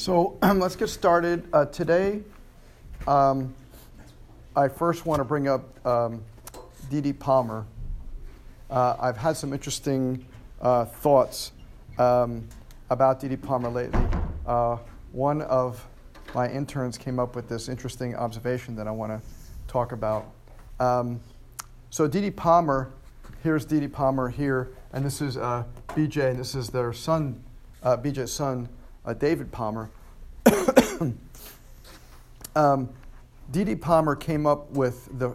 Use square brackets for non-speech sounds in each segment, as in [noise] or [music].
So [clears throat] let's get started. Uh, today, um, I first want to bring up um, D.D. Palmer. Uh, I've had some interesting uh, thoughts um, about D.D. Palmer lately. Uh, one of my interns came up with this interesting observation that I want to talk about. Um, so D.D. Palmer, here's D.D. Palmer here, and this is uh, B.J., and this is their son, uh, B.J.'s son uh, David Palmer. [coughs] um, D.D. Palmer came up with the,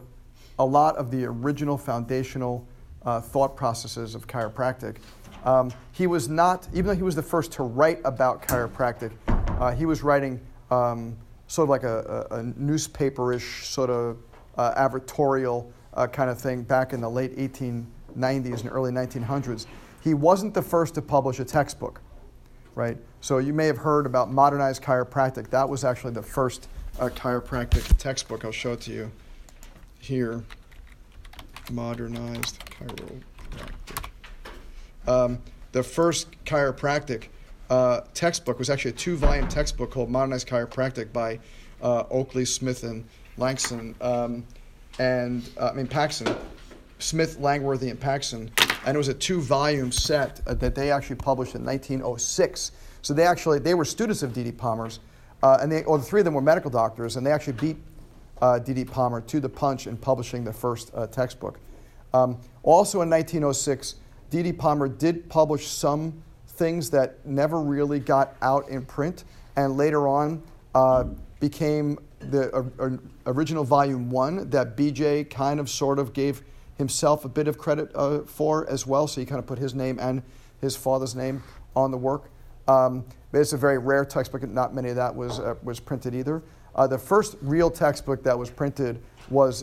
a lot of the original foundational uh, thought processes of chiropractic. Um, he was not, even though he was the first to write about chiropractic, uh, he was writing um, sort of like a, a, a newspaperish, sort of uh, advertorial uh, kind of thing back in the late 1890s and early 1900s. He wasn't the first to publish a textbook right? So you may have heard about modernized chiropractic. That was actually the first uh, chiropractic textbook. I'll show it to you here. Modernized chiropractic. Um, the first chiropractic uh, textbook was actually a two-volume textbook called Modernized Chiropractic by uh, Oakley, Smith, and Langston, um, and uh, I mean Paxson, Smith, Langworthy, and Paxson and it was a two-volume set uh, that they actually published in 1906. So they actually they were students of D.D. Palmer's, uh, and they, or the three of them were medical doctors, and they actually beat uh, D.D. Palmer to the punch in publishing the first uh, textbook. Um, also in 1906, D.D. Palmer did publish some things that never really got out in print, and later on uh, became the original volume one that B.J. kind of sort of gave himself a bit of credit uh, for as well. So he kind of put his name and his father's name on the work. Um, but it's a very rare textbook, and not many of that was, uh, was printed either. Uh, the first real textbook that was printed was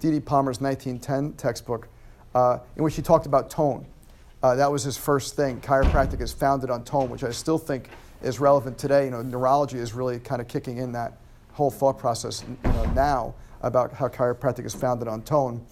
D.D. Uh, Palmer's 1910 textbook, uh, in which he talked about tone. Uh, that was his first thing. Chiropractic is founded on tone, which I still think is relevant today. You know, neurology is really kind of kicking in that whole thought process you know, now about how chiropractic is founded on tone.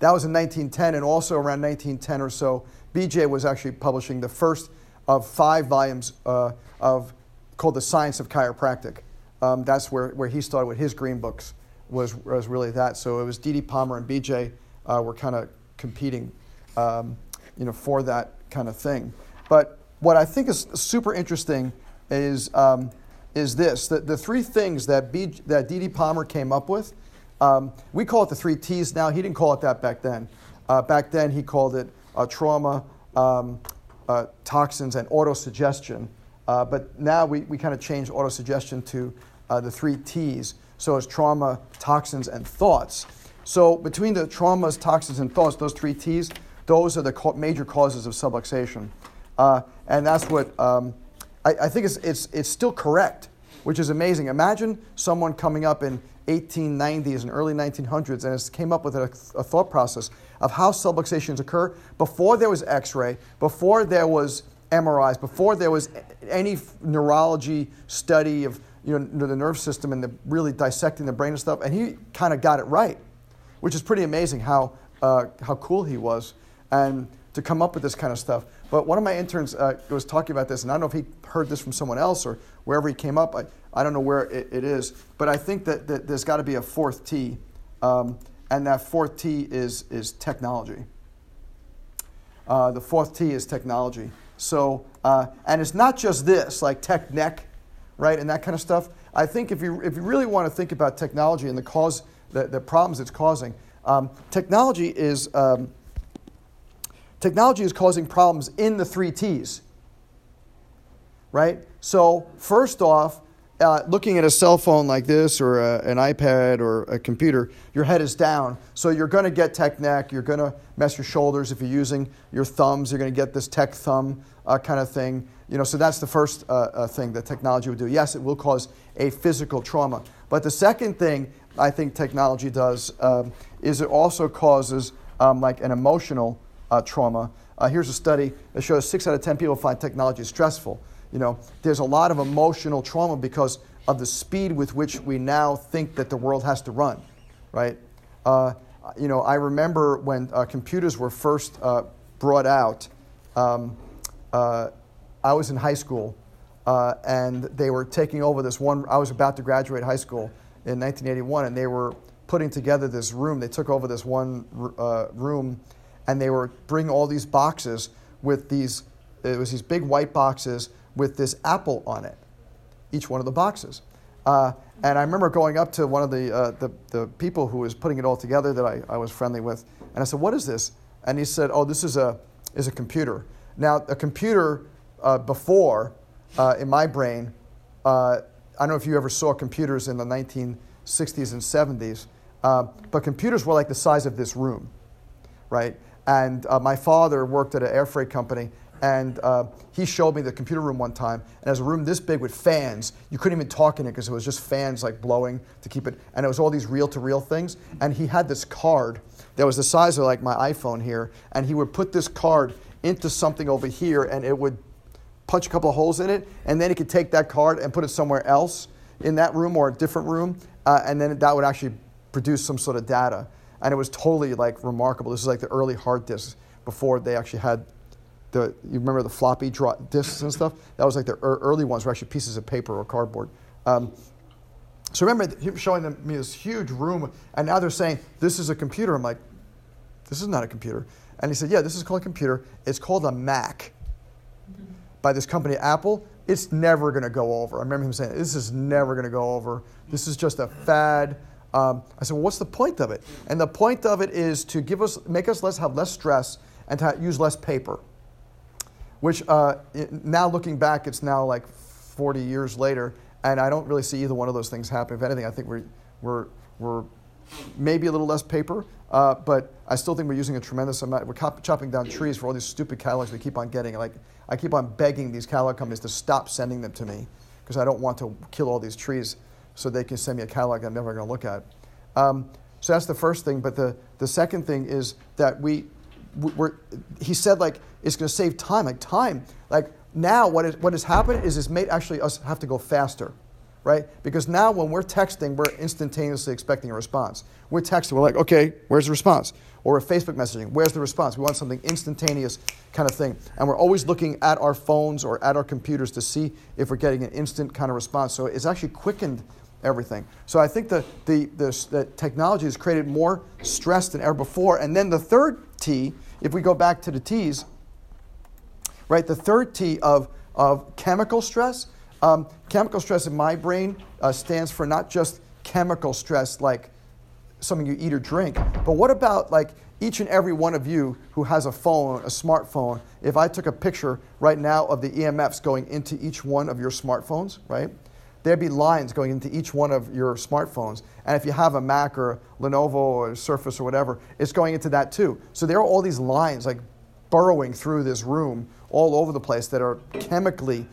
That was in 1910, and also around 1910 or so, BJ was actually publishing the first of five volumes uh, of called The Science of Chiropractic. Um, that's where, where he started with his green books, was, was really that. So it was D.D. Palmer and BJ uh, were kind of competing um, you know, for that kind of thing. But what I think is super interesting is, um, is this that the three things that, B, that D.D. Palmer came up with um, we call it the three T's now. He didn't call it that back then. Uh, back then, he called it uh, trauma, um, uh, toxins, and autosuggestion. Uh, but now we, we kind of changed autosuggestion to uh, the three T's. So it's trauma, toxins, and thoughts. So between the traumas, toxins, and thoughts, those three T's, those are the major causes of subluxation. Uh, and that's what um, I, I think it's, it's, it's still correct, which is amazing. Imagine someone coming up in 1890s and early 1900s and has came up with a, a thought process of how subluxations occur before there was x-ray, before there was MRIs, before there was any neurology study of you know, the nerve system and the, really dissecting the brain and stuff, and he kind of got it right, which is pretty amazing how, uh, how cool he was and to come up with this kind of stuff. But one of my interns uh, was talking about this, and I don't know if he heard this from someone else or wherever he came up. I, I don't know where it, it is, but I think that, that there's got to be a fourth T, um, and that fourth T is, is technology. Uh, the fourth T is technology. So, uh, and it's not just this, like tech neck, right, and that kind of stuff. I think if you, if you really want to think about technology and the cause, the, the problems it's causing, um, technology is um, technology is causing problems in the three T's. Right? So, first off, uh, looking at a cell phone like this or a, an iPad or a computer, your head is down. So you're going to get tech neck. You're going to mess your shoulders if you're using your thumbs. You're going to get this tech thumb uh, kind of thing. You know, so that's the first uh, uh, thing that technology would do. Yes, it will cause a physical trauma. But the second thing I think technology does um, is it also causes um, like an emotional uh, trauma. Uh, here's a study that shows six out of 10 people find technology stressful. You know, there's a lot of emotional trauma because of the speed with which we now think that the world has to run, right? Uh, you know, I remember when uh, computers were first uh, brought out. Um, uh, I was in high school, and they were taking over this one. I was about to graduate high school in 1981, and they were putting together this room. They took over this one uh, room, and they were bringing all these boxes with these. It was these big white boxes with this apple on it, each one of the boxes. Uh, and I remember going up to one of the, uh, the, the, people who was putting it all together that I, I was friendly with, and I said, What is this? And he said, Oh, this is a, is a computer. Now, a computer uh, before, uh, in my brain, uh, I don't know if you ever saw computers in the 1960s and 70s, uh, but computers were like the size of this room, right? And my father worked at an air freight company, and uh, he showed me the computer room one time, and it was a room this big with fans. You couldn't even talk in it because it was just fans like blowing to keep it, and it was all these reel-to-reel things. And he had this card that was the size of like my iPhone here, and he would put this card into something over here, and it would punch a couple of holes in it, and then he could take that card and put it somewhere else in that room or a different room, uh, and then that would actually produce some sort of data. And it was totally like remarkable. This is like the early hard disks before they actually had the, you remember the floppy disks and stuff? That was like the early ones were actually pieces of paper or cardboard. Um, so remember him showing them me this huge room, and now they're saying this is a computer. I'm like, this is not a computer. And he said, yeah, this is called a computer. It's called a Mac by this company Apple. It's never going to go over. I remember him saying, this is never going to go over. This is just a fad. Um, I said, well, what's the point of it? And the point of it is to give us, make us less have less stress and to use less paper which uh, it, now looking back, it's now like 40 years later, and I don't really see either one of those things happen. If anything, I think we're, we're, we're maybe a little less paper, uh, but I still think we're using a tremendous amount. We're chopping down trees for all these stupid catalogs we keep on getting. Like I keep on begging these catalog companies to stop sending them to me because I don't want to kill all these trees so they can send me a catalog I'm never going to look at. Um, so that's the first thing. But the, the second thing is that we, we're, he said like it's going to save time. Like time, like now what, is, what has happened is it's made actually us have to go faster, right? Because now when we're texting, we're instantaneously expecting a response. We're texting, we're like, okay, where's the response? Or we're Facebook messaging, where's the response? We want something instantaneous kind of thing. And we're always looking at our phones or at our computers to see if we're getting an instant kind of response. So it's actually quickened everything. So I think the, the, the, the technology has created more stress than ever before. And then the third T if we go back to the T's, right, the third T of, of chemical stress, um, chemical stress in my brain uh, stands for not just chemical stress like something you eat or drink, but what about like each and every one of you who has a phone, a smartphone, if I took a picture right now of the EMFs going into each one of your smartphones, right? There'd be lines going into each one of your smartphones. And if you have a Mac or Lenovo or Surface or whatever, it's going into that too. So there are all these lines like burrowing through this room all over the place that are chemically,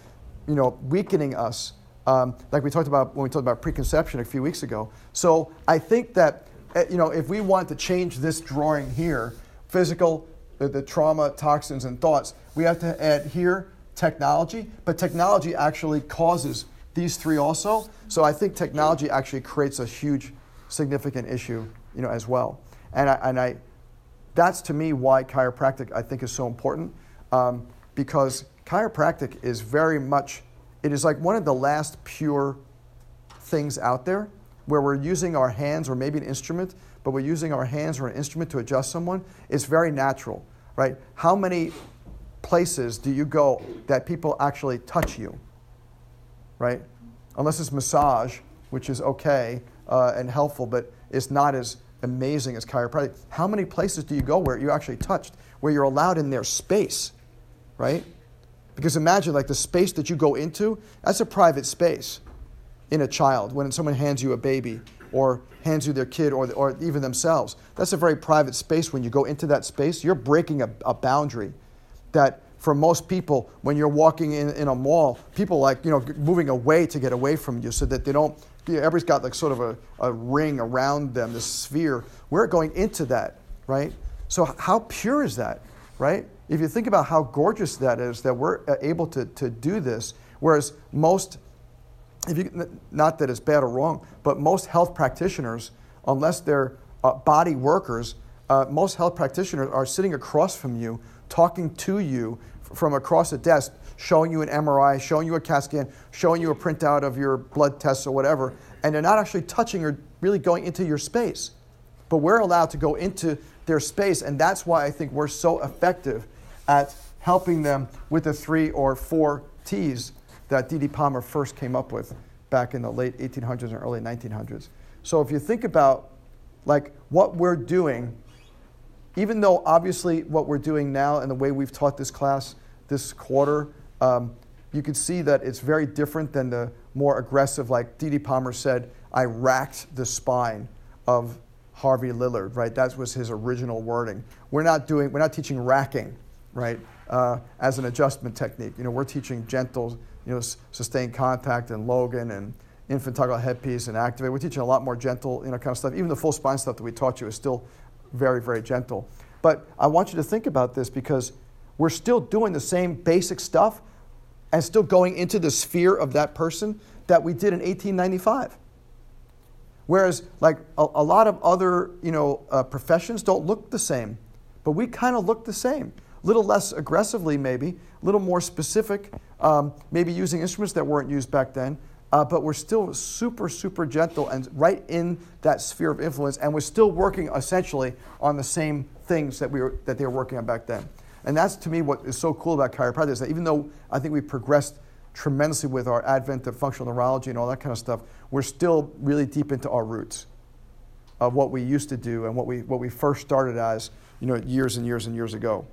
you know, weakening us. Um, like we talked about when we talked about preconception a few weeks ago. So I think that, eh, you know, if we want to change this drawing here, physical, the, the trauma, toxins, and thoughts, we have to add here technology, but technology actually causes these three also. So I think technology actually creates a huge, significant issue, you know, as well. And I, and I that's to me why chiropractic I think is so important, um, because chiropractic is very much, it is like one of the last pure things out there where we're using our hands or maybe an instrument, but we're using our hands or an instrument to adjust someone. It's very natural, right? How many places do you go that people actually touch you? Right? Unless it's massage, which is okay uh, and helpful, but it's not as amazing as chiropractic. How many places do you go where you actually touched, where you're allowed in their space, right? Because imagine like the space that you go into, that's a private space in a child when someone hands you a baby or hands you their kid or, or even themselves. That's a very private space. When you go into that space, you're breaking a, a boundary that for most people, when you're walking in, in a mall, people like, you know, moving away to get away from you so that they don't, you know, everybody's got like sort of a, a ring around them, this sphere. We're going into that, right? So, how pure is that, right? If you think about how gorgeous that is, that we're uh, able to, to do this, whereas most, if you, not that it's bad or wrong, but most health practitioners, unless they're uh, body workers, uh, most health practitioners are sitting across from you, talking to you from across the desk, showing you an MRI, showing you a CAT scan, showing you a printout of your blood tests or whatever, and they're not actually touching or really going into your space. But we're allowed to go into their space, and that's why I think we're so effective at helping them with the three or four T's that D.D. Palmer first came up with back in the late 1800s and early 1900s. So if you think about like what we're doing, even though obviously what we're doing now and the way we've taught this class this quarter, um, you can see that it's very different than the more aggressive, like D.D. Palmer said, I racked the spine of Harvey Lillard, right? That was his original wording. We're not doing, we're not teaching racking, right, uh, as an adjustment technique. You know, we're teaching gentle, you know, sustained contact and Logan and infantile headpiece and activate. We're teaching a lot more gentle, you know, kind of stuff. Even the full spine stuff that we taught you is still very, very gentle. But I want you to think about this because we're still doing the same basic stuff and still going into the sphere of that person that we did in 1895. Whereas, like a, a lot of other, you know, uh, professions don't look the same, but we kind of look the same. A little less aggressively, maybe, a little more specific, um, maybe using instruments that weren't used back then, uh, but we're still super, super gentle and right in that sphere of influence, and we're still working essentially on the same things that we were, that they were working on back then. And that's to me what is so cool about chiropractic is that even though I think we've progressed tremendously with our advent of functional neurology and all that kind of stuff, we're still really deep into our roots of what we used to do and what we, what we first started as, you know, years and years and years ago.